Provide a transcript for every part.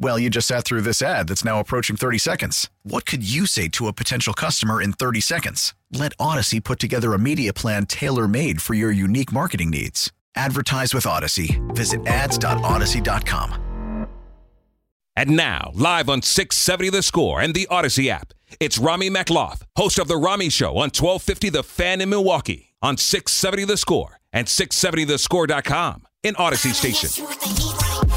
Well, you just sat through this ad that's now approaching 30 seconds. What could you say to a potential customer in 30 seconds? Let Audacy put together a media plan tailor made for your unique marketing needs. Advertise with Audacy. Visit ads.audacy.com. And now, live on 670 The Score and the Audacy app, it's Rami Makloff, host of The Rami Show on 1250 The Fan in Milwaukee, on 670 The Score and 670thescore.com in Audacy Station.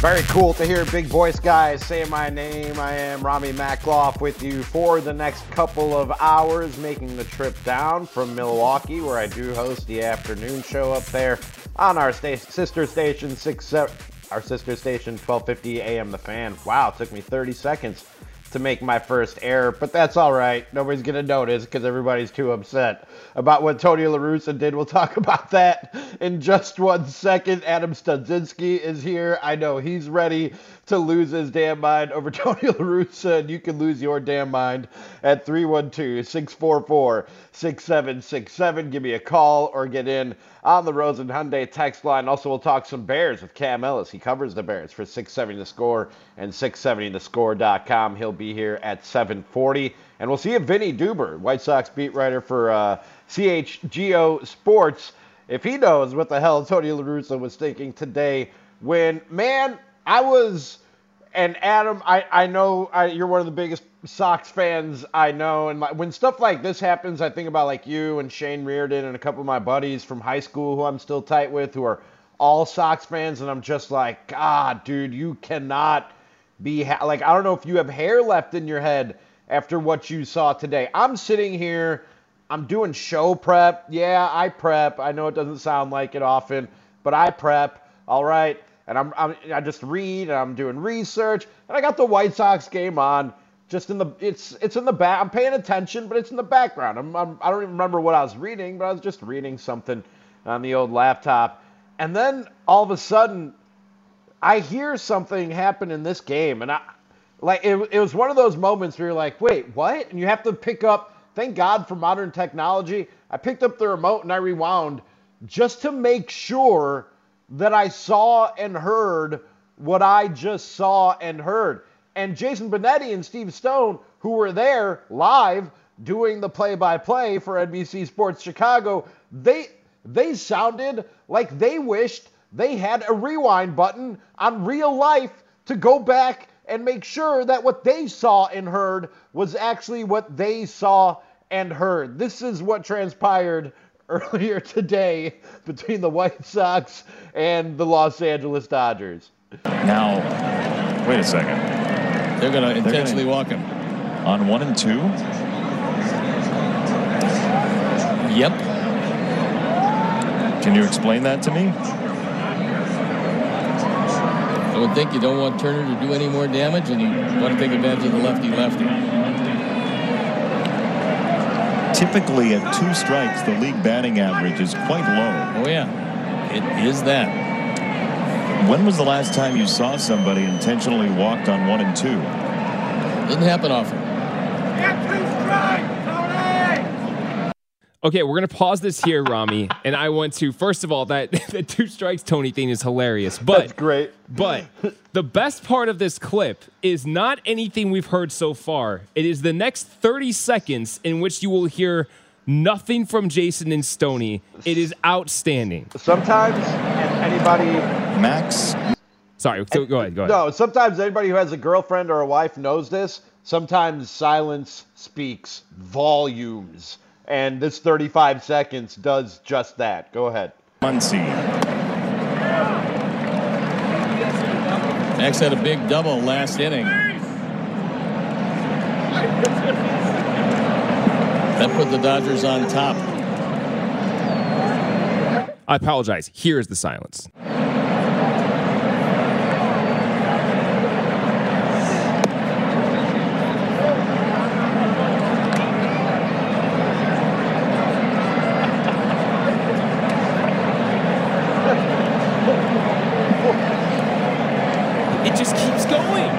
Very cool to hear big voice guys say my name. I am Rami Makloff with you for the next couple of hours, making the trip down from Milwaukee, where I do host the afternoon show up there on our sister station six seven, our sister station 1250 AM. The Fan. Wow, took me 30 seconds to make my first error, but that's all right. Nobody's gonna notice because everybody's too upset about what Tony La Russa did. We'll talk about that in just one second. Adam Studzinski is here. I know he's ready to lose his damn mind over Tony La Russa, and you can lose your damn mind at 312-644-6767. Give me a call or get in on the Rosen Hyundai text line. Also, we'll talk some Bears with Cam Ellis. He covers the Bears for 670 The Score and 670thescore.com. He'll be here at 740. And we'll see if Vinny Duber, White Sox beat writer for uh, CHGO Sports, if he knows what the hell Tony La Russa was thinking today when, man, I was, and Adam, I, I know I, you're one of the biggest Sox fans I know. And my, when stuff like this happens, I think about like you and Shane Reardon and a couple of my buddies from high school who I'm still tight with who are all Sox fans. And I'm just like, God, dude, you cannot be ha- like, I don't know if you have hair left in your head after what you saw today. I'm sitting here, I'm doing show prep. Yeah, I prep. I know it doesn't sound like it often, but I prep. All right. And I'm, I'm I just read and I'm doing research and I got the White Sox game on just in the it's it's in the back. I'm paying attention, but it's in the background. I'm, I'm I don't even remember what I was reading, but I was just reading something on the old laptop. And then all of a sudden, I hear something happen in this game, and I like it, it was one of those moments where you're like, wait, what? And you have to pick up. Thank God for modern technology. I picked up the remote and I rewound just to make sure that I saw and heard what I just saw and heard. And Jason Benetti and Steve Stone, who were there live doing the play-by-play for NBC Sports Chicago, they they sounded like they wished they had a rewind button on real life to go back and make sure that what they saw and heard was actually what they saw and heard. This is what transpired earlier today between the White Sox and the Los Angeles Dodgers. Now, wait a second. They're going to intentionally gonna, walk him. On one and two? Yep. Can you explain that to me? I would think you don't want Turner to do any more damage and you want to take advantage of the lefty-lefty. Typically, at two strikes, the league batting average is quite low. Oh, yeah. It is that. When was the last time you saw somebody intentionally walked on one and two? Doesn't happen often. Okay, we're gonna pause this here, Rami, and I want to first of all that the two strikes Tony thing is hilarious, but That's great. But the best part of this clip is not anything we've heard so far. It is the next 30 seconds in which you will hear nothing from Jason and Stony. It is outstanding. Sometimes anybody Max Sorry, so go ahead, go ahead. No, sometimes anybody who has a girlfriend or a wife knows this. Sometimes silence speaks volumes. And this 35 seconds does just that. Go ahead. Muncy. Max had a big double last inning. That put the Dodgers on top. I apologize. Here is the silence. It just keeps going.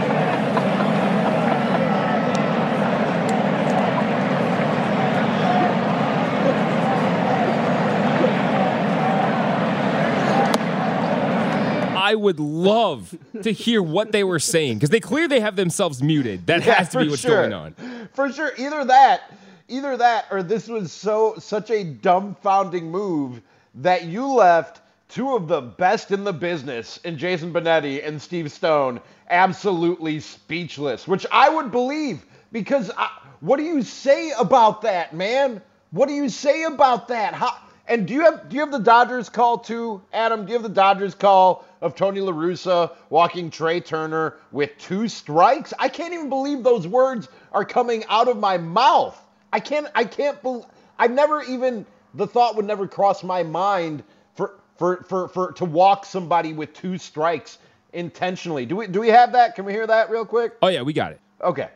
I would love to hear what they were saying because they clearly have themselves muted. That Yeah, has to be what's sure. going on. For sure, either that, either that, or this was so such a dumbfounding move that you left two of the best in the business in Jason Benetti and Steve Stone absolutely speechless, which I would believe because I, what do you say about that, man? What do you say about that? How, and do you have do you have the Dodgers call too, Adam? Do you have the Dodgers call of Tony La Russa walking Trea Turner with two strikes? I can't even believe those words are coming out of my mouth. I can't I can't believe I've never even the thought would never cross my mind for for for, for to walk somebody with two strikes intentionally. Do we do we have that? Can we hear that real quick? Oh yeah, we got it. Okay.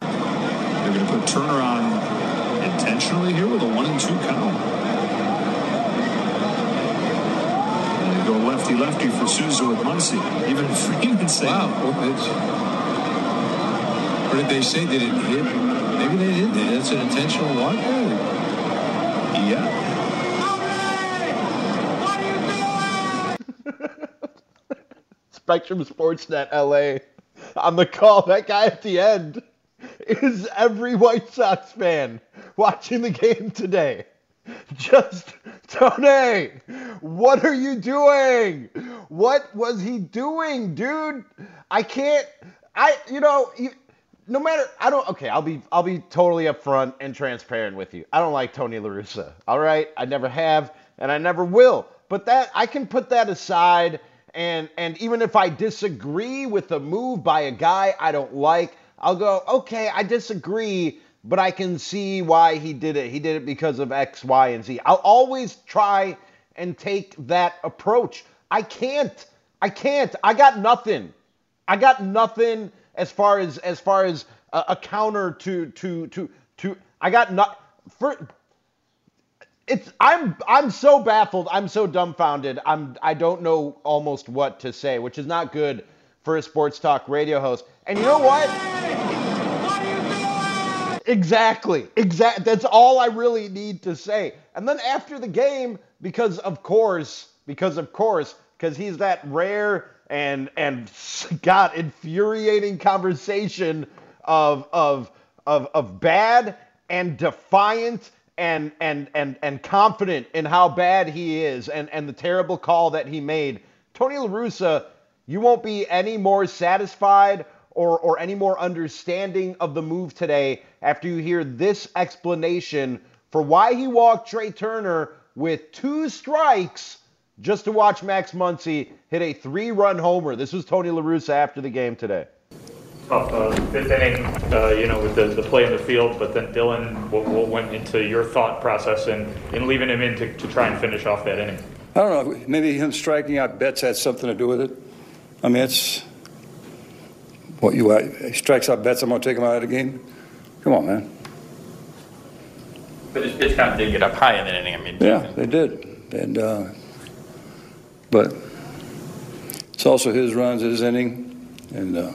They're going to put Turner on intentionally here with a one and two count. And they go lefty lefty for Sousa with Muncy. Even Freeman saying, Wow. What did they say? They didn't hit? Maybe they did. That's an intentional walk? Yeah. Spectrum Sportsnet LA on the call. That guy at the end is every White Sox fan watching the game today. Just Tony, what are you doing? What was he doing, dude? I can't. I you know you, no matter I don't okay I'll be I'll be totally upfront and transparent with you. I don't like Tony La Russa. All right, I never have and I never will. But that I can put that aside and and even if I disagree with a move by a guy I don't like, I'll go okay I disagree, but I can see why he did it. He did it because of X, Y, and Z. I'll always try and take that approach. I can't. I can't. I got nothing. I got nothing as far as as far as a, a counter to to to to. I got not for. It's I'm I'm so baffled. I'm so dumbfounded. I'm I don't know almost what to say, which is not good for a sports talk radio host. And you know what? Exactly. Exact. That's all I really need to say. And then after the game, because of course, because of course, because he's that rare and and God infuriating conversation of of of of bad and defiant and and and and confident in how bad he is and and the terrible call that he made. Tony La Russa, you won't be any more satisfied or or any more understanding of the move today after you hear this explanation for why he walked Trea Turner with two strikes just to watch Max Muncy hit a three-run homer. This was Tony La Russa after the game today. tough uh, fifth inning, uh, you know, with the, the play in the field. But then Dylan, what, what went into your thought process in, in leaving him in to, to try and finish off that inning? I don't know. Maybe him striking out Betts had something to do with it. I mean, it's what you uh, he strikes out Betts. I'm going to take him out of the game. Come on, man. But his pitch count did get up high in that inning. I mean, Yeah, they did. And uh, but it's also his runs, his inning, and uh,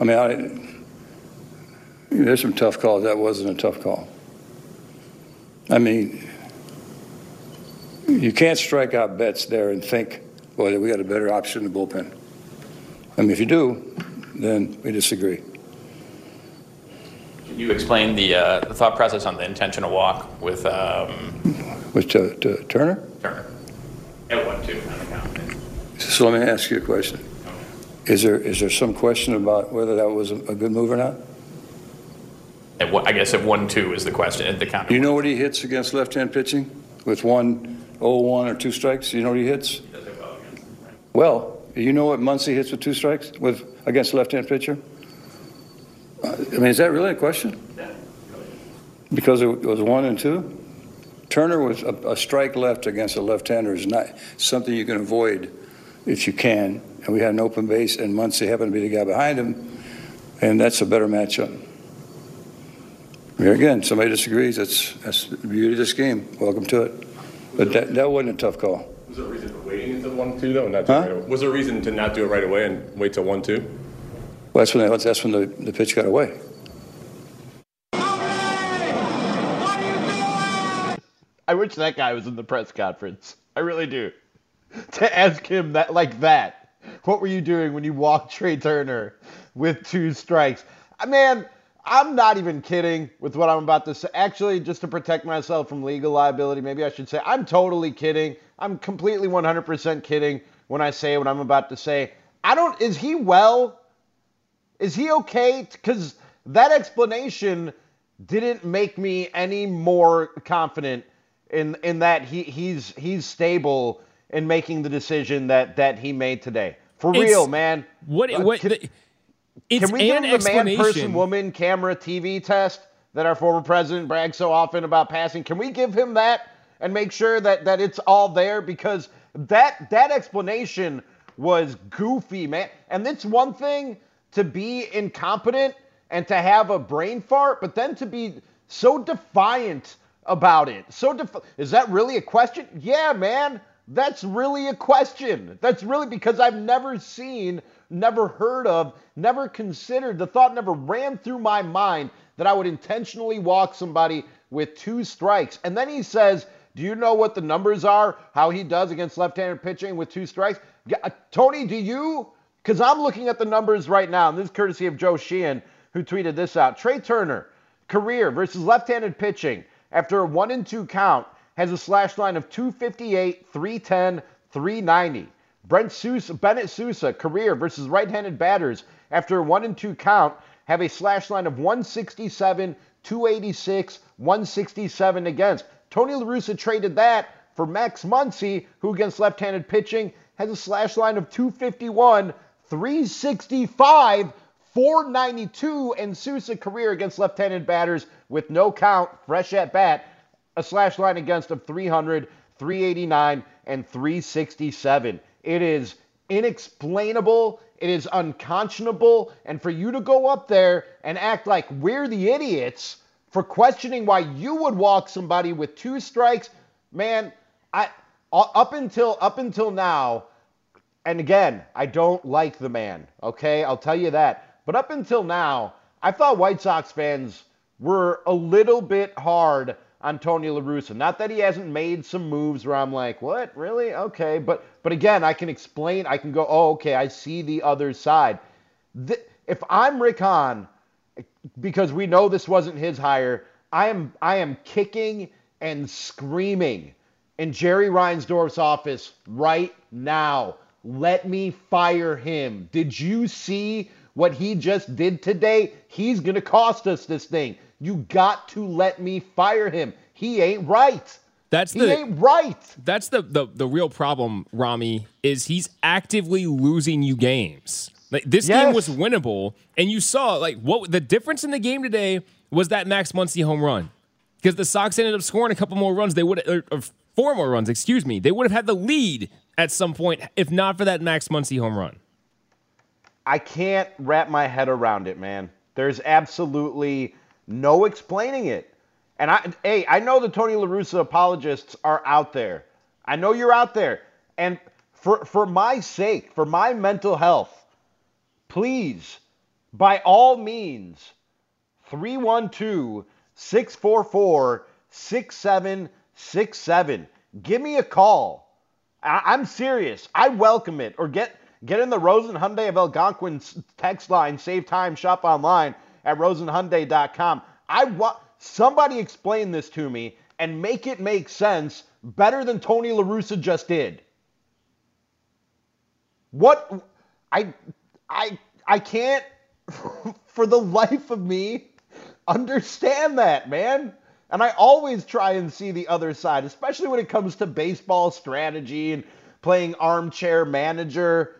I mean, I, there's some tough calls. That wasn't a tough call. I mean, you can't strike out Betts there and think, boy, we got a better option in the bullpen. I mean, if you do, then we disagree. Can you explain the, uh, the thought process on the intentional walk with um, With to, to Turner? Turner? At one two on the count. So let me ask you a question. Is there, is there some question about whether that was a a good move or not? At what, I guess at one two is the question. At the count. Do You know what he hits against left-hand pitching with one oh one or two strikes? You know what he hits? He well, right? Well, you know what Muncy hits with two strikes with against left-hand pitcher? I mean, is that really a question? Because it was one and two. Turner was a, a strike left against a left-hander is not something you can avoid if you can. And we had an open base, and Muncy happened to be the guy behind him, and that's a better matchup. Here again, somebody disagrees. That's that's the beauty of this game. Welcome to it. But that, that wasn't a tough call. Was there a reason for waiting until one two though, and not do it Huh? right away? Was there a reason to not do it right away and wait till one two? Well, that's when they, that's when the, the pitch got away. I wish that guy was in the press conference. I really do. To ask him that like that. What were you doing when you walked Trea Turner with two strikes? Uh, Man, I'm not even kidding with what I'm about to say. Actually, just to protect myself from legal liability, maybe I should say I'm totally kidding. I'm completely 100% kidding when I say what I'm about to say. I don't. Is he well? Is he okay? Because that explanation didn't make me any more confident in in that he he's he's stable in making the decision that that he made today. For It's- real, man. What? Uh, can, the- it's can we give an him the man, person, woman, camera, TV test that our former president brags so often about passing? Can we give him that and make sure that that it's all there? Because that that explanation was goofy, man. And it's one thing to be incompetent and to have a brain fart, but then to be so defiant about it. So def- is that really a question? Yeah, man. That's really a question. That's really because I've never seen, never heard of, never considered, the thought never ran through my mind that I would intentionally walk somebody with two strikes. And then he says, Do you know what the numbers are? How he does against left handed pitching with two strikes? Uh, Tony, do you? Because I'm looking at the numbers right now, and this is courtesy of Joe Sheehan, who tweeted this out. Trea Turner, career versus left handed pitching after a 1 and 2 count has a slash line of 258, 310, 390. Brent Sousa, Bennett Sousa, career versus right-handed batters after a 1 and 2 count have a slash line of 167, 286, 167 against. Tony La Russa traded that for Max Muncy, who against left-handed pitching has a slash line of 251, 365, 492, and Sousa career against left-handed batters with no count, fresh at bat, a slash line against of 300, 389, and 367. It is inexplainable. It is unconscionable. And for you to go up there and act like we're the idiots for questioning why you would walk somebody with two strikes, man, I uh, up until up until now, and again, I don't like the man, okay? I'll tell you that. But up until now, I thought White Sox fans were a little bit hard on Tony La Russa. Not that he hasn't made some moves where I'm like, what? Really? Okay. But but again, I can explain, I can go, oh, okay, I see the other side. Th- if I'm Rick Hahn, because we know this wasn't his hire, I am I am kicking and screaming in Jerry Reinsdorf's office right now. Let me fire him. Did you see what he just did today? He's going to cost us this thing. You got to let me fire him. He ain't right. That's he the ain't right. That's the, the the real problem, Rami, is he's actively losing you games. Like this game was winnable, and you saw like what the difference in the game today was that Max Muncy home run. Because the Sox ended up scoring a couple more runs, they would or, er, or er, four more runs, excuse me. They would have had the lead at some point if not for that Max Muncy home run. I can't wrap my head around it, man. There's absolutely no explaining it. And I, hey, I know the Tony La Russa apologists are out there. I know you're out there. And for for my sake, for my mental health, please, by all means, 312 644 6767. Give me a call. I- I'm serious. I welcome it. Or get get in the Rosen Hyundai of Algonquin text line. Save time. Shop online at rosenhyundai.com. I want somebody explain this to me and make it make sense better than Tony La Russa just did. What I I I can't for the life of me understand that, man. And I always try and see the other side, especially when it comes to baseball strategy and playing armchair manager.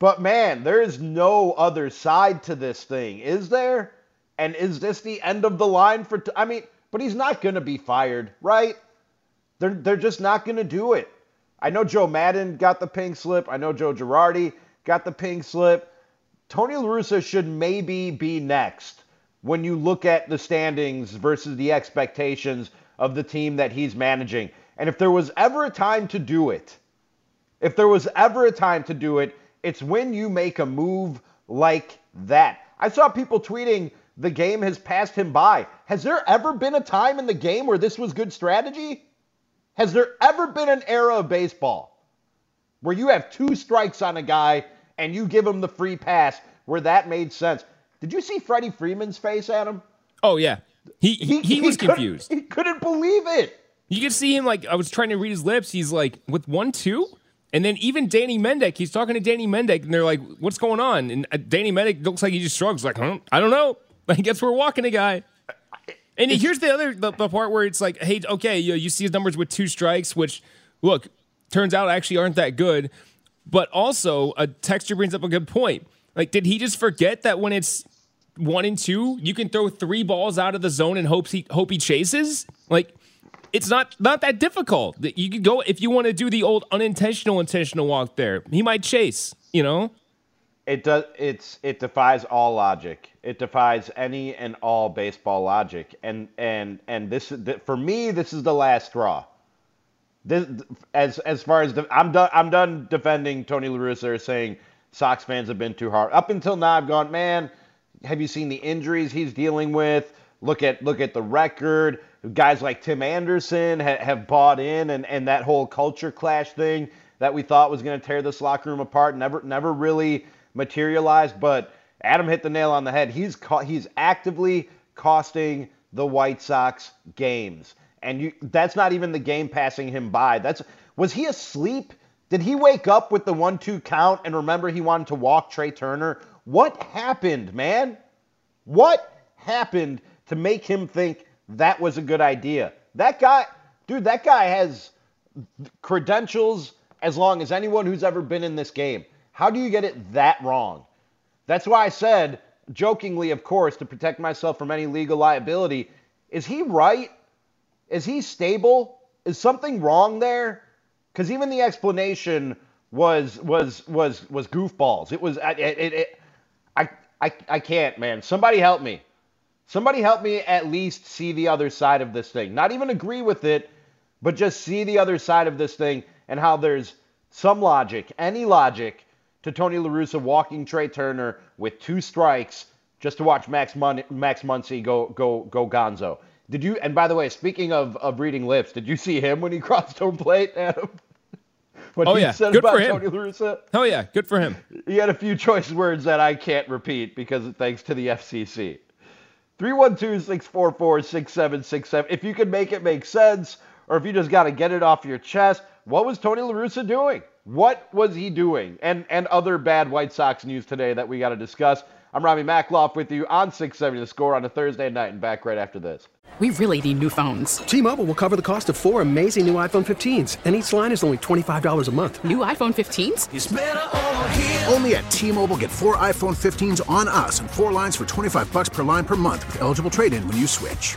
But man, there is no other side to this thing, is there? And is this the end of the line for? T- I mean, but he's not going to be fired, right? They're they're just not going to do it. I know Joe Maddon got the pink slip. I know Joe Girardi got the pink slip. Tony La Russa should maybe be next when you look at the standings versus the expectations of the team that he's managing. And if there was ever a time to do it, if there was ever a time to do it, it's when you make a move like that. I saw people tweeting the game has passed him by. Has there ever been a time in the game where this was good strategy? Has there ever been an era of baseball where you have two strikes on a guy and you give him the free pass where that made sense? Did you see Freddie Freeman's face, Adam? Oh yeah, he he, he, he was confused. He couldn't believe it. You could see him like I was trying to read his lips. He's like with one two, and then even Danny Mendick. He's talking to Danny Mendick, and they're like, "What's going on?" And uh, Danny Mendick looks like he just shrugs, like, huh? "I don't know." I guess we're walking a guy. And here's the other the, the, part where it's like, hey, okay, you, you see his numbers with two strikes, which look turns out actually aren't that good. But also, a texture brings up a good point. Like, did he just forget that when it's one and two, you can throw three balls out of the zone and hope he hope he chases? Like, it's not not that difficult. You could go if you want to do the old unintentional intentional walk there. He might chase, you know. It does. It's it defies all logic. It defies any and all baseball logic. And and and this for me, this is the last straw. This as as far as the, I'm done. I'm done defending Tony La Russa saying Sox fans have been too hard. Up until now, I've gone, man. Have you seen the injuries he's dealing with? Look at look at the record. Guys like Tim Anderson ha, have bought in, and and that whole culture clash thing that we thought was going to tear this locker room apart never never really materialized, but Adam hit the nail on the head. He's he's actively costing the White Sox games. And you that's not even the game passing him by. That's was he asleep? Did he wake up with the 1-2 count and remember he wanted to walk Trea Turner? What happened, man? What happened to make him think that was a good idea? That guy, dude, that guy has credentials as long as anyone who's ever been in this game. How do you get it that wrong? That's why I said, jokingly, of course, to protect myself from any legal liability, is he right? Is he stable? Is something wrong there? Because even the explanation was was was was goofballs. It was it, it, it, I I I can't, man. Somebody help me. Somebody help me at least see the other side of this thing. Not even agree with it, but just see the other side of this thing and how there's some logic, any logic to Tony La Russa walking Trea Turner with two strikes just to watch Max Mun- Max Muncy go go go Gonzo. Did you? And by the way, speaking of of reading lips, did you see him when he crossed home plate, Adam? what oh, yeah. said good about for him. Tony La Russa? Oh yeah, good for him. He had a few choice words that I can't repeat because thanks to the FCC. 312-644-6767. If you can make it make sense, or if you just got to get it off your chest, what was Tony La Russa doing? What was he doing? And and other bad White Sox news today that we got to discuss. I'm Rami Makloff with you on 670 The Score on a Thursday night and back right after this. We really need new phones. T-Mobile will cover the cost of four amazing new iPhone 15s, and each line is only $25 a month. New iPhone 15s? Only at T-Mobile get four iPhone 15s on us and four lines for 25 bucks per line per month with eligible trade-in when you switch.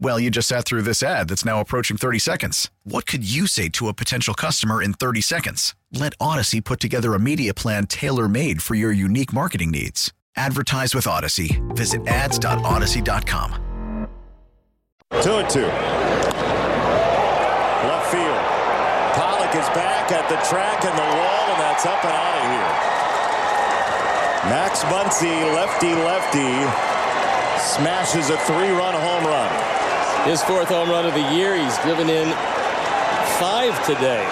Well, you just sat through this ad that's now approaching 30 seconds. What could you say to a potential customer in 30 seconds? Let Audacy put together a media plan tailor made for your unique marketing needs. Advertise with Audacy. Visit ads.audacy.com. Two and two. Left field. Pollock is back at the track and the wall, and that's up and out of here. Max Muncy, lefty lefty, smashes a three-run home run. His fourth home run of the year. He's driven in five today.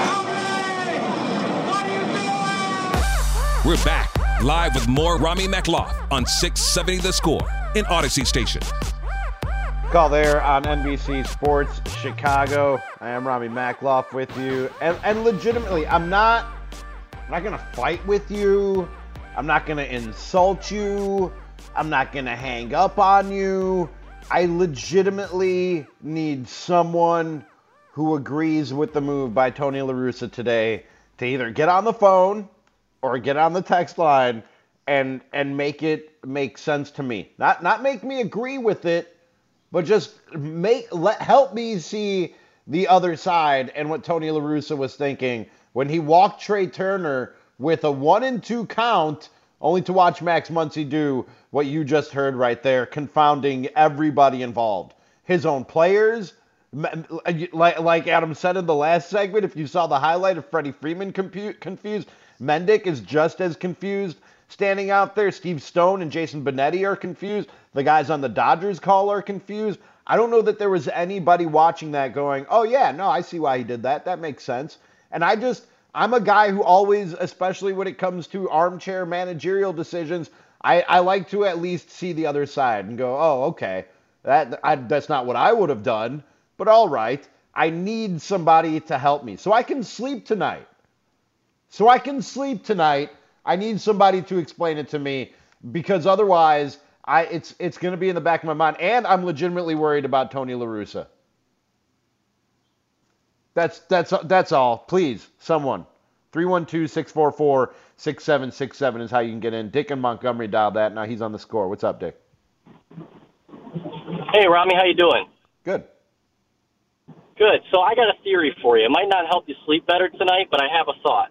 We're back live with more Rami Makloff on 670 The Score in Audacy Station. Call there on NBC Sports Chicago. I am Rami Makloff with you, and and legitimately, I'm not I'm not gonna fight with you. I'm not gonna insult you. I'm not gonna hang up on you. I legitimately need someone who agrees with the move by Tony La Russa today to either get on the phone or get on the text line and and make it make sense to me. Not not make me agree with it, but just make let help me see the other side and what Tony La Russa was thinking when he walked Trea Turner with a one and two count, only to watch Max Muncy do what you just heard right there, confounding everybody involved. His own players, like, Adam said in the last segment, if you saw the highlight of Freddie Freeman compu- confused, Mendick is just as confused standing out there. Steve Stone and Jason Benetti are confused. The guys on the Dodgers call are confused. I don't know that there was anybody watching that going, oh, yeah, no, I see why he did that. That makes sense. And I just, I'm a guy who always, especially when it comes to armchair managerial decisions, I, I like to at least see the other side and go, oh, okay, that I, that's not what I would have done, but all right. I need somebody to help me so I can sleep tonight. So I can sleep tonight. I need somebody to explain it to me because otherwise, I it's it's going to be in the back of my mind, and I'm legitimately worried about Tony La Russa. That's that's that's all. Please, someone. 312-644-6767 is how you can get in. Dick and Montgomery dialed that. Now he's on the score. What's up, Dick? Hey, Rami, how you doing? Good. Good. So I got a theory for you. It might not help you sleep better tonight, but I have a thought.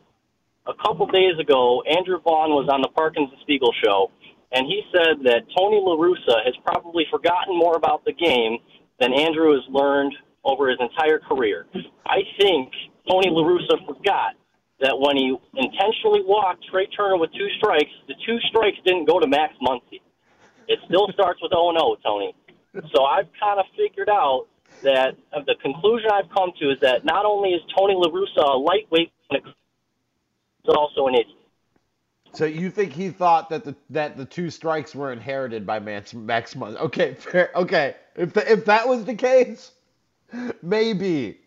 A couple days ago, Andrew Vaughn was on the Parkins and Spiegel show, and he said that Tony La Russa has probably forgotten more about the game than Andrew has learned over his entire career. I think Tony La Russa forgot that when he intentionally walked Trea Turner with two strikes, the two strikes didn't go to Max Muncy. It still starts with 0 0, Tony. So I've kind of figured out that uh, the conclusion I've come to is that not only is Tony La Russa a lightweight, he's also an idiot. So you think he thought that the that the two strikes were inherited by Max Max Muncy? Okay, fair. Okay, if the, if that was the case, maybe.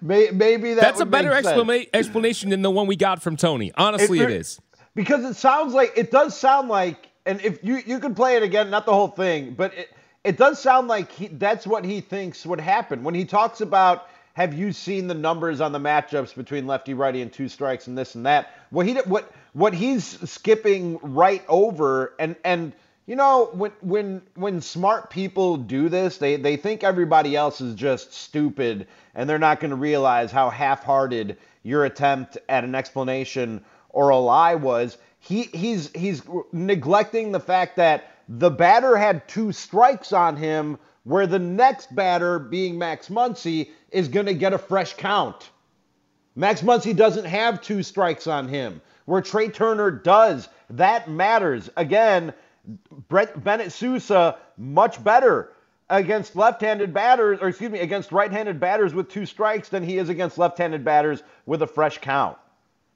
May, maybe that That's a better explana- explanation than the one we got from Tony. Honestly, it re- is. because it sounds like it does sound like, and if you you could play it again, not the whole thing, but it it does sound like he, that's what he thinks would happen when he talks about. Have you seen the numbers on the matchups between lefty, righty, and two strikes, and this and that? What he what what he's skipping right over, and and you know when when when smart people do this, they they think everybody else is just stupid, and they're not going to realize how half-hearted your attempt at an explanation or a lie was. He he's he's neglecting the fact that the batter had two strikes on him, where the next batter, being Max Muncy, is going to get a fresh count. Max Muncy doesn't have two strikes on him, where Trea Turner does. That matters. Again, Brett Bennett Sousa much better against left-handed batters, or excuse me, against right-handed batters with two strikes than he is against left-handed batters with a fresh count.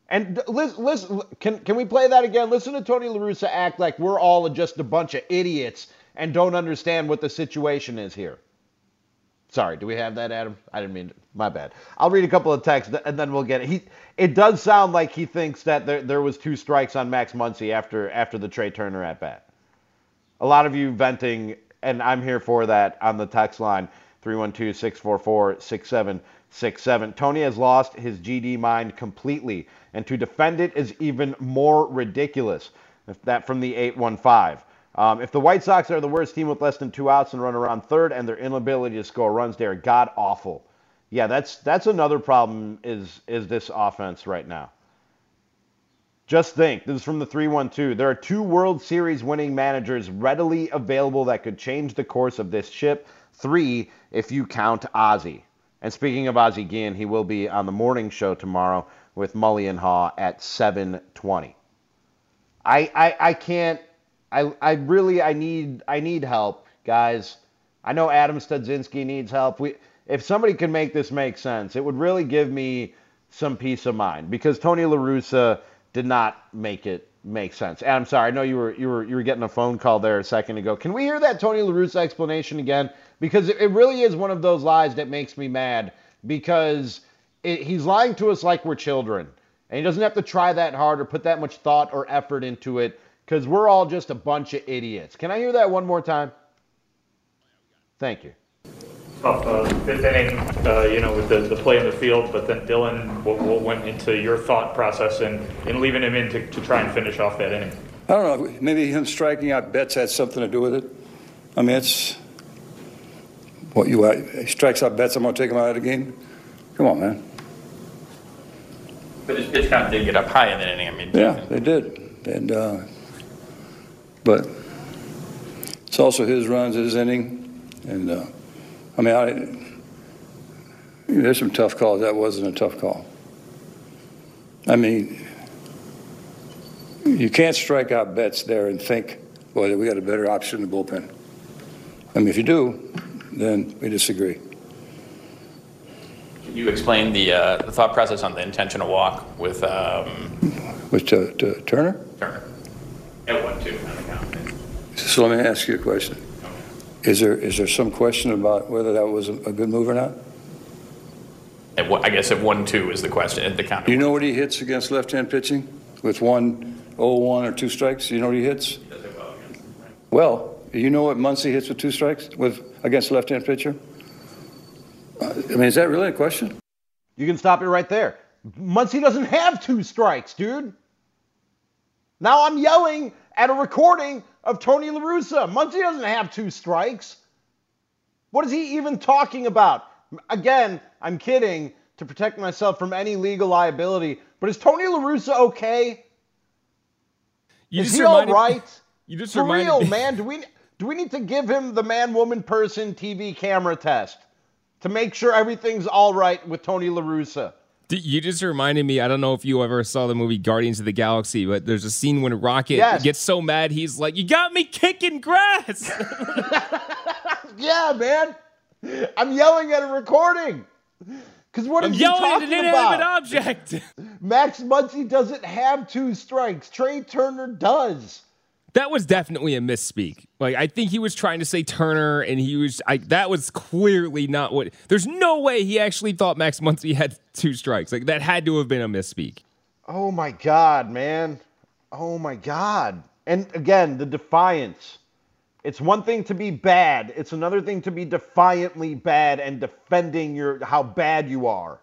And listen, listen, can can we play that again? Listen to Tony La Russa act like we're all just a bunch of idiots and don't understand what the situation is here. Sorry, do we have that, Adam? I didn't mean to. My bad. I'll read a couple of texts and then we'll get it. He, it does sound like he thinks that there, there was two strikes on Max Muncy after after the Trea Turner at bat. A lot of you venting, and I'm here for that on the text line 312 644 6767. Tony has lost his GD mind completely, and to defend it is even more ridiculous. If that from the 815. Um, if the White Sox are the worst team with less than two outs and run around third, and their inability to score runs, they are god awful. Yeah, that's that's another problem. Is is this offense right now? Just think, this is from the 312. There are two World Series winning managers readily available that could change the course of this ship. Three, if you count Ozzie. And speaking of Ozzie Guillen, he will be on the morning show tomorrow with Mully and Haugh at 7:20. I, I I can't. I I really I need I need help, guys. I know Adam Studzinski needs help. We if somebody can make this make sense, it would really give me some peace of mind because Tony La Russa did not make it make sense. And I'm sorry, I know you were you were you were getting a phone call there a second ago. Can we hear that Tony La Russa explanation again? Because it, it really is one of those lies that makes me mad because it, he's lying to us like we're children. And he doesn't have to try that hard or put that much thought or effort into it because we're all just a bunch of idiots. Can I hear that one more time? Thank you tough uh, fifth inning, uh, you know, with the, the play in the field, but then Dylan, what, what went into your thought process in, in leaving him in to, to try and finish off that inning? I don't know. Maybe him striking out Betts had something to do with it. I mean, it's what you he strikes out Betts. I'm going to take him out of the game. Come on, man. But his pitch count did get up high in that inning. I mean, yeah, they did, and uh, but it's also his runs, his inning, and. Uh, I mean, I, there's some tough calls. That wasn't a tough call. I mean, you can't strike out Betts there and think, well, we got a better option in the bullpen. I mean, if you do, then we disagree. Can you explain the, uh, the thought process on the intentional walk with um, with uh, Turner? Turner. At one two on the count. So let me ask you a question. Is there, is there some question about whether that was a, a good move or not? At what, I guess at 1 2 is the question at the count. Do you know what he hits against left hand pitching with one oh one or two strikes? Do you know what he hits? Well, you know what Muncy hits with two strikes with against left hand pitcher? Uh, I mean, is that really a question? You can stop it right there. Muncy doesn't have two strikes, dude. Now I'm yelling at a recording of Tony La Russa. Muncy doesn't have two strikes. What is he even talking about? Again, I'm kidding to protect myself from any legal liability, but is Tony La Russa okay? You is he all right? You just For real, me. man. Do we do we need to give him the man, woman, person TV camera test to make sure everything's all right with Tony La Russa? You just reminded me. I don't know if you ever saw the movie Guardians of the Galaxy, but there's a scene when Rocket yes. gets so mad he's like, "You got me kicking grass." yeah, man. I'm yelling at a recording. Because what I'm yelling he talking at an about? object. Max Muncy doesn't have two strikes. Trea Turner does. That was definitely a misspeak. Like I think he was trying to say Turner, and he was. I, that was clearly not what. There's no way he actually thought Max Muncy had two strikes. Like that had to have been a misspeak. Oh my god, man! Oh my god! And again, the defiance. It's one thing to be bad. It's another thing to be defiantly bad and defending your how bad you are.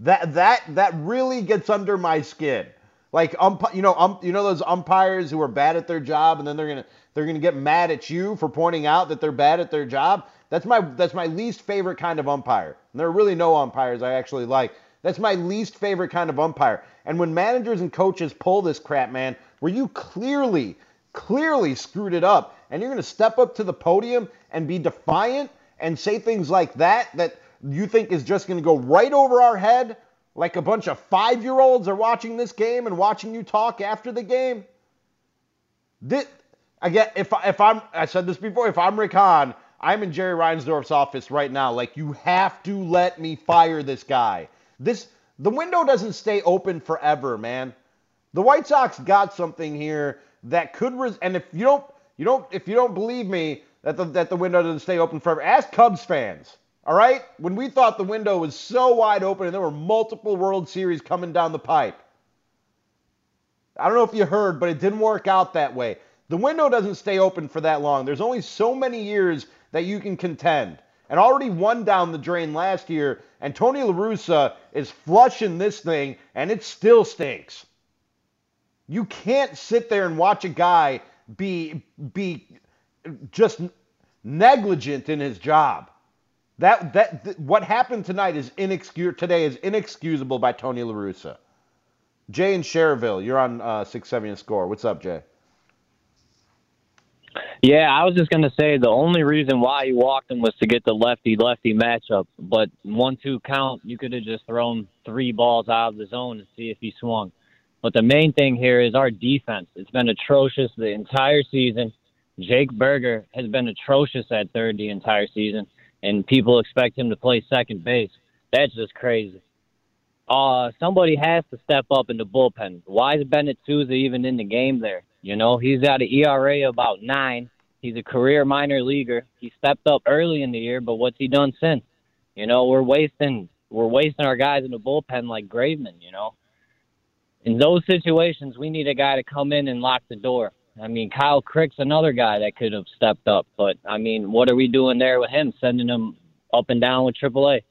That that that really gets under my skin. Like ump, you know, um, you know those umpires who are bad at their job, and then they're gonna they're gonna get mad at you for pointing out that they're bad at their job. That's my that's my least favorite kind of umpire. And there are really no umpires I actually like. That's my least favorite kind of umpire. And when managers and coaches pull this crap, man, where you clearly, clearly screwed it up, and you're gonna step up to the podium and be defiant and say things like that that you think is just gonna go right over our head like a bunch of five year olds are watching this game and watching you talk after the game? This, again, if, if I'm, I said this before, if I'm Rick Hahn, I'm in Jerry Reinsdorf's office right now. Like, you have to let me fire this guy. This, the window doesn't stay open forever, man. The White Sox got something here that could, res- and if you don't, you don't, if you don't believe me that the, that the window doesn't stay open forever, ask Cubs fans. All right? When we thought the window was so wide open and there were multiple World Series coming down the pipe. I don't know if you heard, but it didn't work out that way. The window doesn't stay open for that long. There's only so many years that you can contend. And already one down the drain last year, and Tony La Russa is flushing this thing, and it still stinks. You can't sit there and watch a guy be be just negligent in his job. That that th- what happened tonight is inexcusable. Today is inexcusable by Tony La Russa. Jay in Cherville, you're on uh, 670 score. What's up, Jay? Yeah, I was just gonna say the only reason why he walked him was to get the lefty lefty matchup. But one two count, you could have just thrown three balls out of the zone to see if he swung. But the main thing here is our defense. It's been atrocious the entire season. Jake Burger has been atrocious at third the entire season, and people expect him to play second base. That's just crazy. Uh, somebody has to step up in the bullpen. Why is Bennett Sousa even in the game there? You know, he's got an ERA about nine. He's a career minor leaguer. He stepped up early in the year, but what's he done since? You know, we're wasting we're wasting our guys in the bullpen like Graveman. You know, in those situations, we need a guy to come in and lock the door. I mean, Kyle Crick's another guy that could have stepped up, but I mean, what are we doing there with him? Sending him up and down with AAA.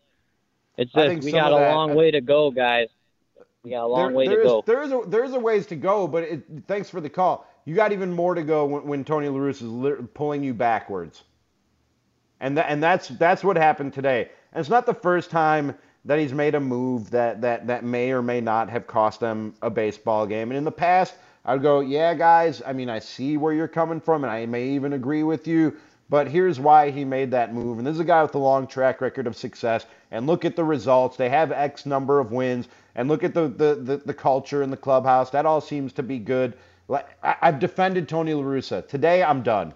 It's just we got a that, long way to go, guys. We got a long there, way to is, go. There is a there is a ways to go, but it, thanks for the call. You got even more to go when, when Tony La Russa is li- pulling you backwards, and that, and that's that's what happened today. And it's not the first time that he's made a move that that that may or may not have cost them a baseball game. And in the past, I'd go, yeah, guys. I mean, I see where you're coming from, and I may even agree with you. But here's why he made that move. And this is a guy with a long track record of success. And look at the results. They have X number of wins. And look at the, the, the, the culture in the clubhouse. That all seems to be good. I, I've defended Tony La Russa. Today, I'm done.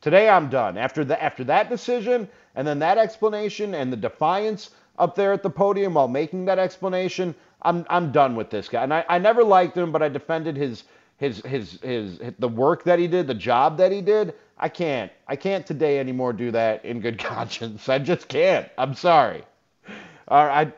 Today, I'm done. After, the, after that decision and then that explanation and the defiance up there at the podium while making that explanation, I'm, I'm done with this guy. And I, I never liked him, but I defended his, his, his, his, his, the work that he did, the job that he did. I can't. I can't today anymore do that in good conscience. I just can't. I'm sorry. All right.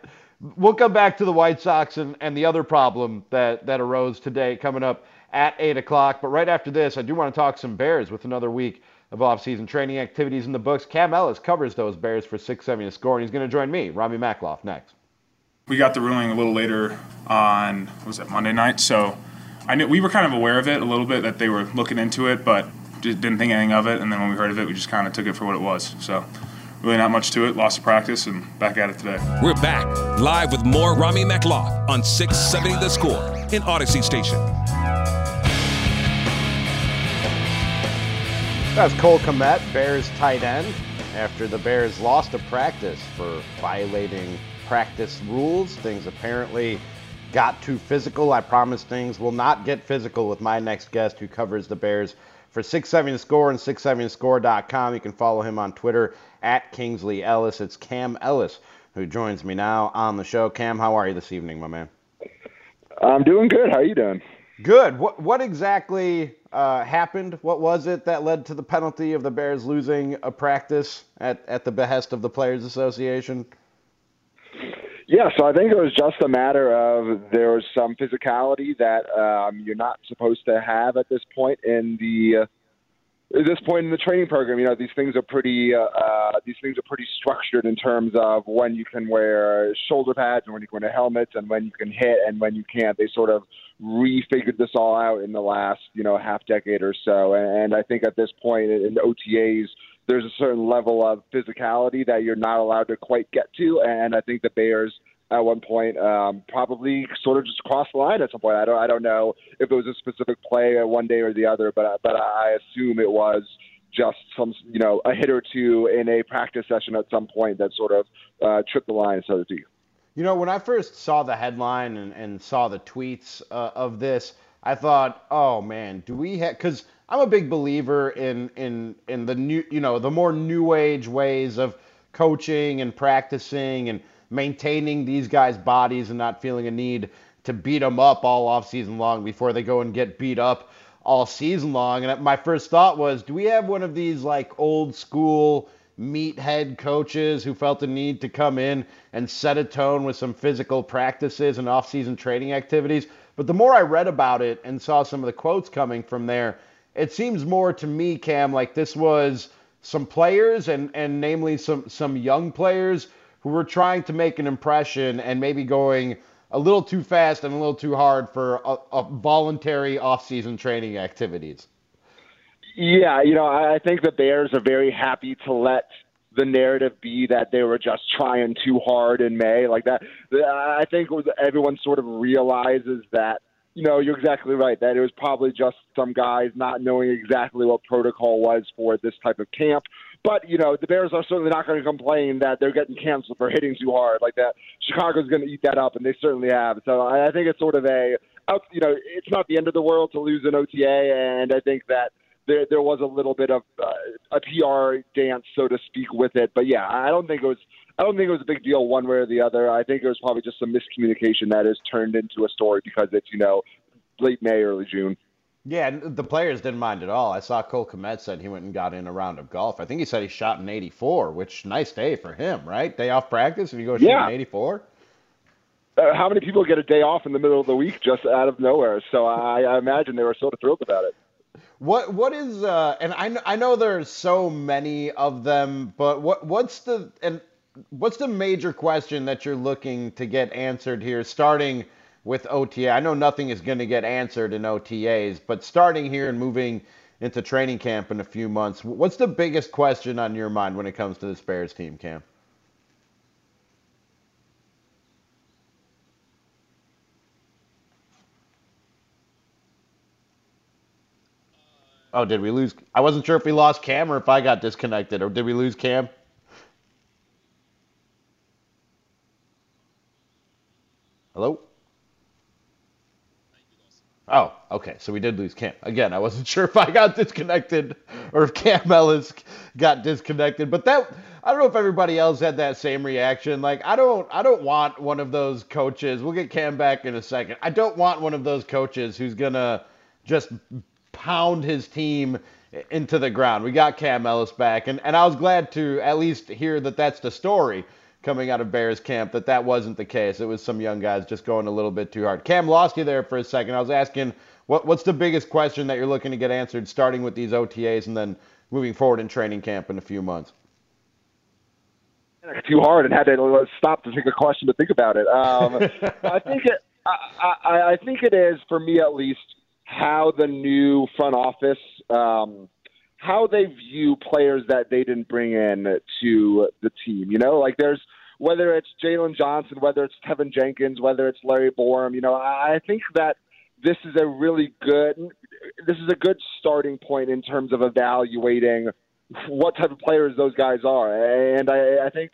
We'll come back to the White Sox and, and the other problem that, that arose today coming up at 8 o'clock. But right after this, I do want to talk some Bears with another week of off-season training activities in the books. Cam Ellis covers those Bears for 670 to score, and he's going to join me, Rami Makloff, next. We got the ruling a little later on, was it Monday night? So I knew we were kind of aware of it a little bit that they were looking into it, but just didn't think anything of it. And then when we heard of it, we just kind of took it for what it was. So really not much to it. Lost the practice and back at it today. We're back live with more Rami Makloff on 670 The Score in Audacy Station. That's Cole Kmet, Bears tight end, after the Bears lost a practice for violating practice rules. Things apparently got too physical. I promise things will not get physical with my next guest who covers the Bears for 670 Score and 670score.com. You can follow him on Twitter at Kingsley Ellis. It's Cam Ellis who joins me now on the show. Cam, how are you this evening, my man? I'm doing good. How are you doing? Good. What what exactly uh, happened? What was it that led to the penalty of the Bears losing a practice at, at the behest of the Players Association? Yeah, so I think it was just a matter of there was some physicality that um, you're not supposed to have at this point in the uh, at this point in the training program. You know, these things are pretty uh, uh, these things are pretty structured in terms of when you can wear shoulder pads and when you can wear helmets and when you can hit and when you can't. They sort of refigured this all out in the last you know half decade or so, and I think at this point in the OTAs there's a certain level of physicality that you're not allowed to quite get to, and I think the Bears at one point um, probably sort of just crossed the line at some point. I don't I don't know if it was a specific play one day or the other, but but I assume it was just some you know a hit or two in a practice session at some point that sort of uh, tripped the line, so to speak. You know, when I first saw the headline and, and saw the tweets uh, of this, I thought, oh man, do we have? Because I'm a big believer in in in the new, you know, the more new age ways of coaching and practicing and maintaining these guys' bodies and not feeling a need to beat them up all off season long before they go and get beat up all season long. And my first thought was, do we have one of these like old school meathead coaches who felt the need to come in and set a tone with some physical practices and off-season training activities? But the more I read about it and saw some of the quotes coming from there, it seems more to me, Cam, like this was some players and and namely some some young players who were trying to make an impression and maybe going a little too fast and a little too hard for a, a voluntary off-season training activities. Yeah, you know, I I think the Bears are very happy to let the narrative be that they were just trying too hard in May, like that. I think everyone sort of realizes that. You know, you're exactly right. That it was probably just some guys not knowing exactly what protocol was for this type of camp. But you know, the Bears are certainly not going to complain that they're getting canceled for hitting too hard like that. Chicago's going to eat that up, and they certainly have. So I think it's sort of a, you know, it's not the end of the world to lose an OTA, and I think that there there was a little bit of uh, a PR dance, so to speak, with it. But yeah, I don't think it was. I don't think it was a big deal one way or the other. I think it was probably just some miscommunication that has turned into a story because it's you know late May, early June. Yeah, and the players didn't mind at all. I saw Cole Kmet said he went and got in a round of golf. I think he said he shot an 84, which nice day for him, right? Day off practice if you go shoot Yeah. an 84. Uh, how many people get a day off in the middle of the week just out of nowhere? So I, I imagine they were sort of thrilled about it. What what is uh and I I know there's so many of them, but what what's the and what's the major question that you're looking to get answered here starting with OTA? I know nothing is going to get answered in OTAs, but starting here and moving into training camp in a few months, what's the biggest question on your mind when it comes to this Bears team, Cam? Oh, did we lose? I wasn't sure if we lost Cam or if I got disconnected, or did we lose Cam? Hello? Oh, okay. So we did lose Cam. Again, I wasn't sure if I got disconnected or if Cam Ellis got disconnected. But that I don't know if everybody else had that same reaction. Like I don't I don't want one of those coaches. We'll get Cam back in a second. I don't want one of those coaches who's gonna just pound his team into the ground. We got Cam Ellis back, and, and I was glad to at least hear that that's the story coming out of Bears camp, that that wasn't the case. It was some young guys just going a little bit too hard. Cam lost you there for a second. I was asking, what, what's the biggest question that you're looking to get answered starting with these OTAs and then moving forward in training camp in a few months? too hard and had to stop to take a question to think about it. Um, I think it, I, I, I think it is for me at least how the new front office, um, how they view players that they didn't bring in to the team. You know, like there's whether it's Jaylon Johnson, whether it's Teven Jenkins, whether it's Larry Borom. You know, I think that this is a really good this is a good starting point in terms of evaluating what type of players those guys are. And I, I think,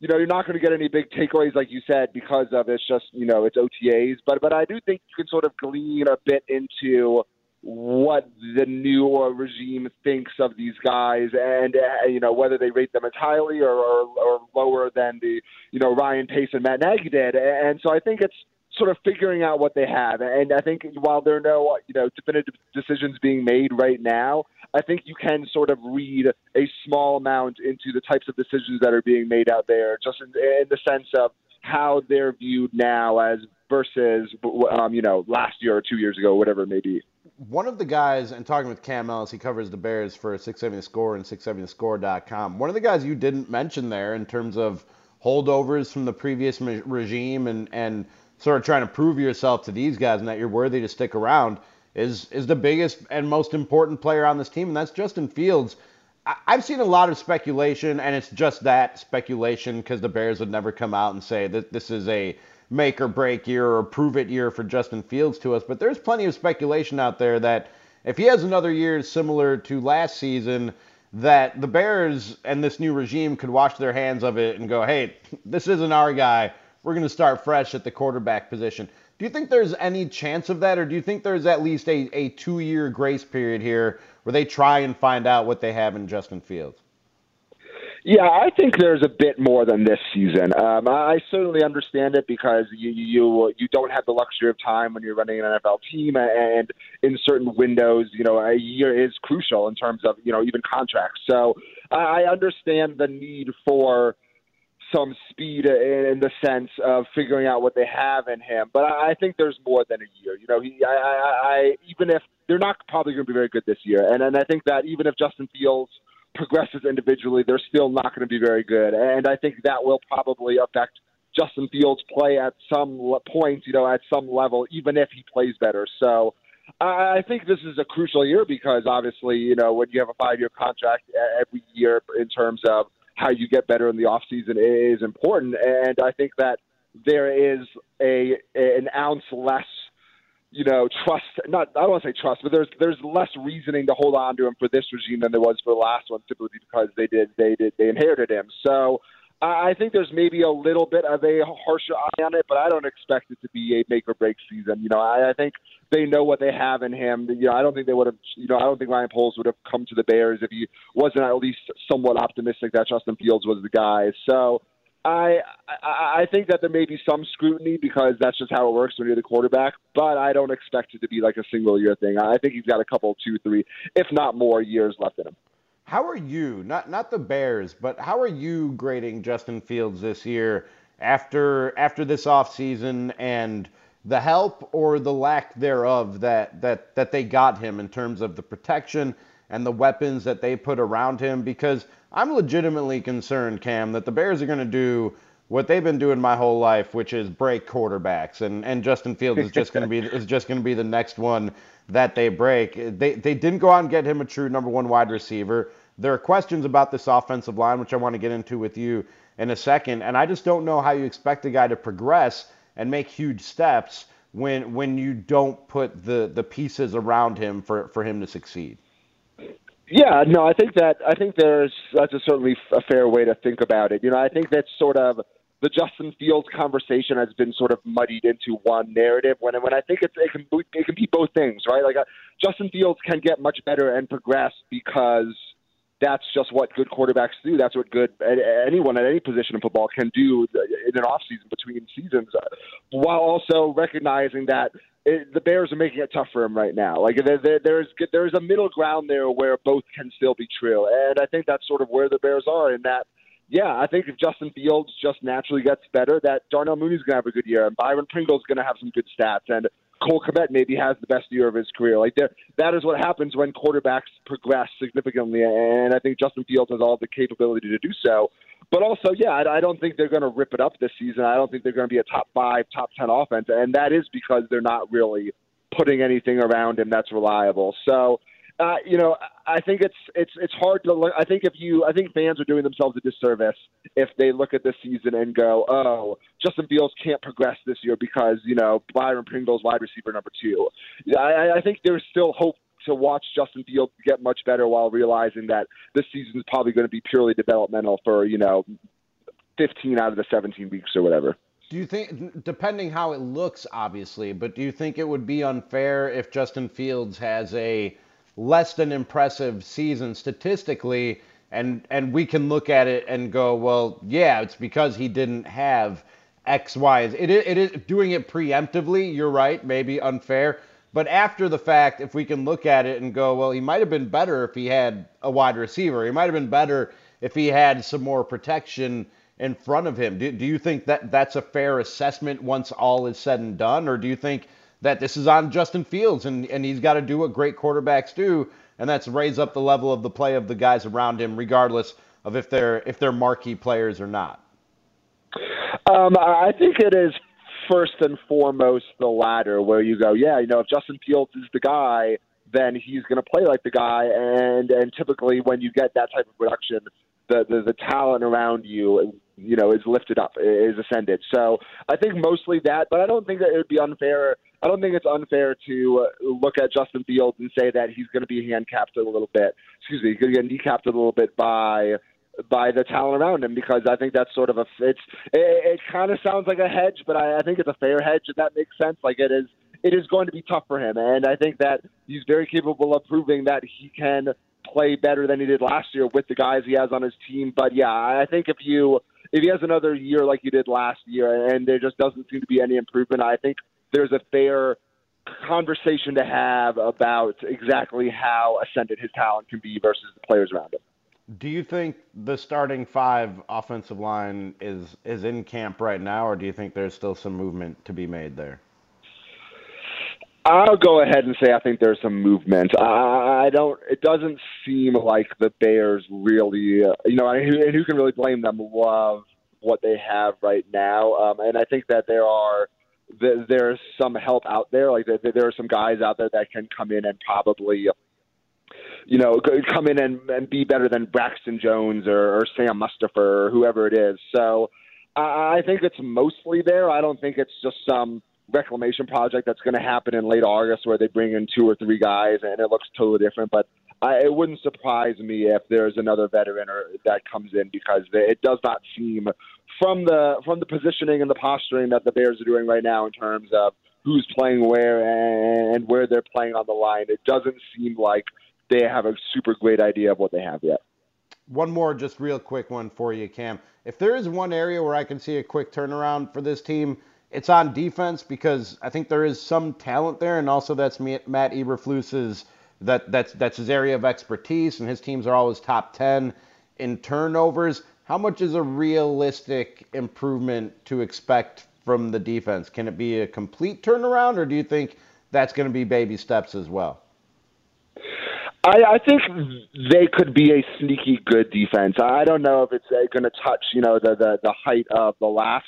you know, you're not going to get any big takeaways, like you said, because of it's just, you know, it's OTAs. But but I do think you can sort of glean a bit into what the new regime thinks of these guys, and uh, you know whether they rate them as highly or, or, or lower than the you know Ryan Pace and Matt Nagy did. And so I think it's sort of figuring out what they have. And I think while there are no you know definitive decisions being made right now, I think you can sort of read a small amount into the types of decisions that are being made out there, just in, in the sense of how they're viewed now as versus um, you know last year or two years ago, whatever it may be. One of the guys, and talking with Cam Ellis, he covers the Bears for 670 The Score and 670thescore.com. One of the guys you didn't mention there in terms of holdovers from the previous regime and, and sort of trying to prove yourself to these guys and that you're worthy to stick around is is the biggest and most important player on this team, and that's Justin Fields. I've seen a lot of speculation, and it's just that speculation because the Bears would never come out and say that this is a make or break year or prove it year for Justin Fields to us. But there's plenty of speculation out there that if he has another year similar to last season, that the Bears and this new regime could wash their hands of it and go, hey, this isn't our guy. We're going to start fresh at the quarterback position. Do you think there's any chance of that, or do you think there's at least a, a two year grace period here where they try and find out what they have in Justin Fields? Yeah, I think there's a bit more than this season. Um, I certainly understand it because you you you don't have the luxury of time when you're running an NFL team, and in certain windows, you know, a year is crucial in terms of you know even contracts. So I understand the need for some speed in the sense of figuring out what they have in him. But I think there's more than a year. You know, he, I, I, I even if they're not probably going to be very good this year, and and I think that even if Justin Fields progresses individually, they're still not going to be very good. And I think that will probably affect Justin Fields play at some point, you know, at some level, even if he plays better. So I think this is a crucial year because obviously, you know, when you have a five-year contract e- every year in terms of how you get better in the offseason is important. And I think that there is a an ounce less you know, trust. Not I don't want to say trust, but there's there's less reasoning to hold on to him for this regime than there was for the last one, simply because they did they did they inherited him. So I think there's maybe a little bit of a harsher eye on it, but I don't expect it to be a make or break season. You know, I, I think they know what they have in him. You know, I don't think they would have. You know, I don't think Ryan Poles would have come to the Bears if he wasn't at least somewhat optimistic that Justin Fields was the guy. So. I, I I think that there may be some scrutiny because that's just how it works when you're the quarterback, but I don't expect it to be like a single year thing. I think he's got a couple, two, three, if not more years left in him. How are you, not not the Bears, but how are you grading Justin Fields this year after after this offseason and the help or the lack thereof that that that they got him in terms of the protection and the weapons that they put around him because I'm legitimately concerned, Cam, that the Bears are going to do what they've been doing my whole life, which is break quarterbacks, and and Justin Fields is just going to be is just going to be the next one that they break. They they didn't go out and get him a true number one wide receiver. There are questions about this offensive line, which I want to get into with you in a second, and I just don't know how you expect a guy to progress and make huge steps when when you don't put the the pieces around him for for him to succeed. Yeah, no, I think that I think there's that's a certainly a fair way to think about it. You know, I think that's sort of the Justin Fields conversation has been sort of muddied into one narrative. When when I think it's, it can it can be both things, right? Like uh, Justin Fields can get much better and progress because that's just what good quarterbacks do. That's what good anyone at any position in football can do in an off season between seasons, while also recognizing that it, the Bears are making it tough for him right now. Like there, there, there's there's a middle ground there where both can still be true, and I think that's sort of where the Bears are in that. Yeah, I think if Justin Fields just naturally gets better, that Darnell Mooney's going to have a good year, and Byron Pringle's going to have some good stats, and Cole Kmet maybe has the best year of his career. Like there, that is what happens when quarterbacks progress significantly, and I think Justin Fields has all the capability to do so. But also, yeah, I, I don't think they're going to rip it up this season. I don't think they're going to be a top five, top ten offense, and that is because they're not really putting anything around him that's reliable. So, uh, you know, I think it's it's it's hard to look. I think if you, I think fans are doing themselves a disservice if they look at this season and go, "Oh, Justin Fields can't progress this year because you know Byron Pringle's wide receiver number two. I, I think there's still hope to watch Justin Fields get much better while realizing that this season is probably going to be purely developmental for you know 15 out of the 17 weeks or whatever. Do you think, depending how it looks, obviously, but do you think it would be unfair if Justin Fields has a less than impressive season statistically, and and we can look at it and go, well, yeah, it's because he didn't have X, Y. It is, it is doing it preemptively. You're right, maybe unfair, but after the fact, if we can look at it and go, well, he might have been better if he had a wide receiver. He might have been better if he had some more protection in front of him. Do, do you think that that's a fair assessment once all is said and done, or do you think that this is on Justin Fields and, and he's got to do what great quarterbacks do, and that's raise up the level of the play of the guys around him, regardless of if they're if they're marquee players or not? Um, I think it is first and foremost the latter, where you go, yeah, you know, if Justin Fields is the guy, then he's going to play like the guy, and and typically when you get that type of production, the, the the talent around you, you know, is lifted up, is ascended. So I think mostly that, but I don't think that it would be unfair. I don't think it's unfair to uh, look at Justin Fields and say that he's going to be handicapped a little bit. Excuse me, he's going to get kneecapped a little bit by by the talent around him because I think that's sort of a it's it, it kind of sounds like a hedge, but I, I think it's a fair hedge if that makes sense. Like it is, it is going to be tough for him, and I think that he's very capable of proving that he can play better than he did last year with the guys he has on his team. But yeah, I think if you if he has another year like he did last year, and there just doesn't seem to be any improvement, I think there's a fair conversation to have about exactly how ascended his talent can be versus the players around him. Do you think the starting five offensive line is is in camp right now, or do you think there's still some movement to be made there? I'll go ahead and say I think there's some movement. I, I don't. It doesn't seem like the Bears really, uh, you know, and who, and who can really blame them? Love what they have right now. Um, and I think that there are th- there's some help out there. Like there, there are some guys out there that can come in and probably you know, come in and, and be better than Braxton Jones or, or Sam Mustipher or whoever it is. So I, I think it's mostly there. I don't think it's just some reclamation project that's going to happen in late August where they bring in two or three guys and it looks totally different. But I, it wouldn't surprise me if there's another veteran or, that comes in because it does not seem from the from the positioning and the posturing that the Bears are doing right now in terms of who's playing where and, and where they're playing on the line. It doesn't seem like they have a super great idea of what they have yet. One more, just real quick one for you, Cam. If there is one area where I can see a quick turnaround for this team, it's on defense because I think there is some talent there, and also that's Matt Eberflus's that that's that's his area of expertise, and his teams are always top ten in turnovers. How much is a realistic improvement to expect from the defense? Can it be a complete turnaround, or do you think that's going to be baby steps as well? I, I think they could be a sneaky good defense. I don't know if it's uh, going to touch, you know, the, the the height of the last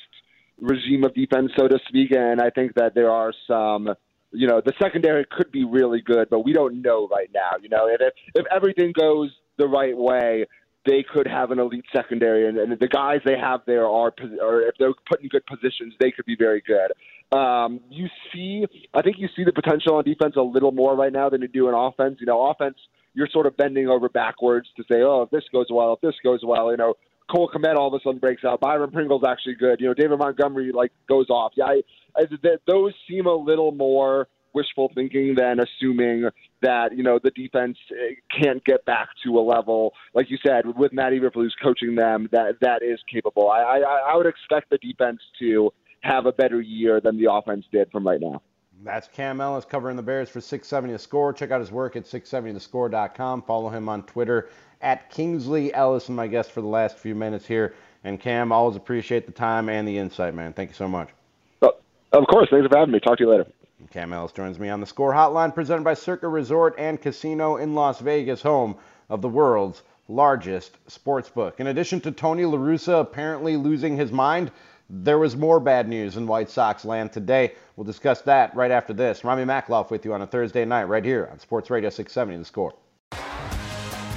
regime of defense, so to speak. And I think that there are some, you know, the secondary could be really good, but we don't know right now. You know, if if everything goes the right way, they could have an elite secondary, and, and the guys they have there are, or if they're put in good positions, they could be very good. Um, you see, I think you see the potential on defense a little more right now than you do in offense. You know, offense, you're sort of bending over backwards to say, oh, if this goes well, if this goes well, you know, Cole Kmet all of a sudden breaks out. Byron Pringle's actually good. You know, David Montgomery like goes off. Yeah, I, I, those seem a little more wishful thinking than assuming that you know the defense eh, can't get back to a level like you said with Matt Eberflus coaching them that that is capable. I, I I would expect the defense to have a better year than the offense did from right now. That's Cam Ellis covering the Bears for 670 The Score. Check out his work at 670thescore.com. Follow him on Twitter at Kingsley Ellis, and my guest for the last few minutes here. And Cam, always appreciate the time and the insight, man. Thank you so much. Of course. Thanks for having me. Talk to you later. Cam Ellis joins me on the Score Hotline, presented by Circa Resort and Casino in Las Vegas, home of the world's largest sports book. In addition to Tony La Russa apparently losing his mind, there was more bad news in White Sox land today. We'll discuss that right after this. Rami Makloff with you on a Thursday night right here on Sports Radio 670 The Score.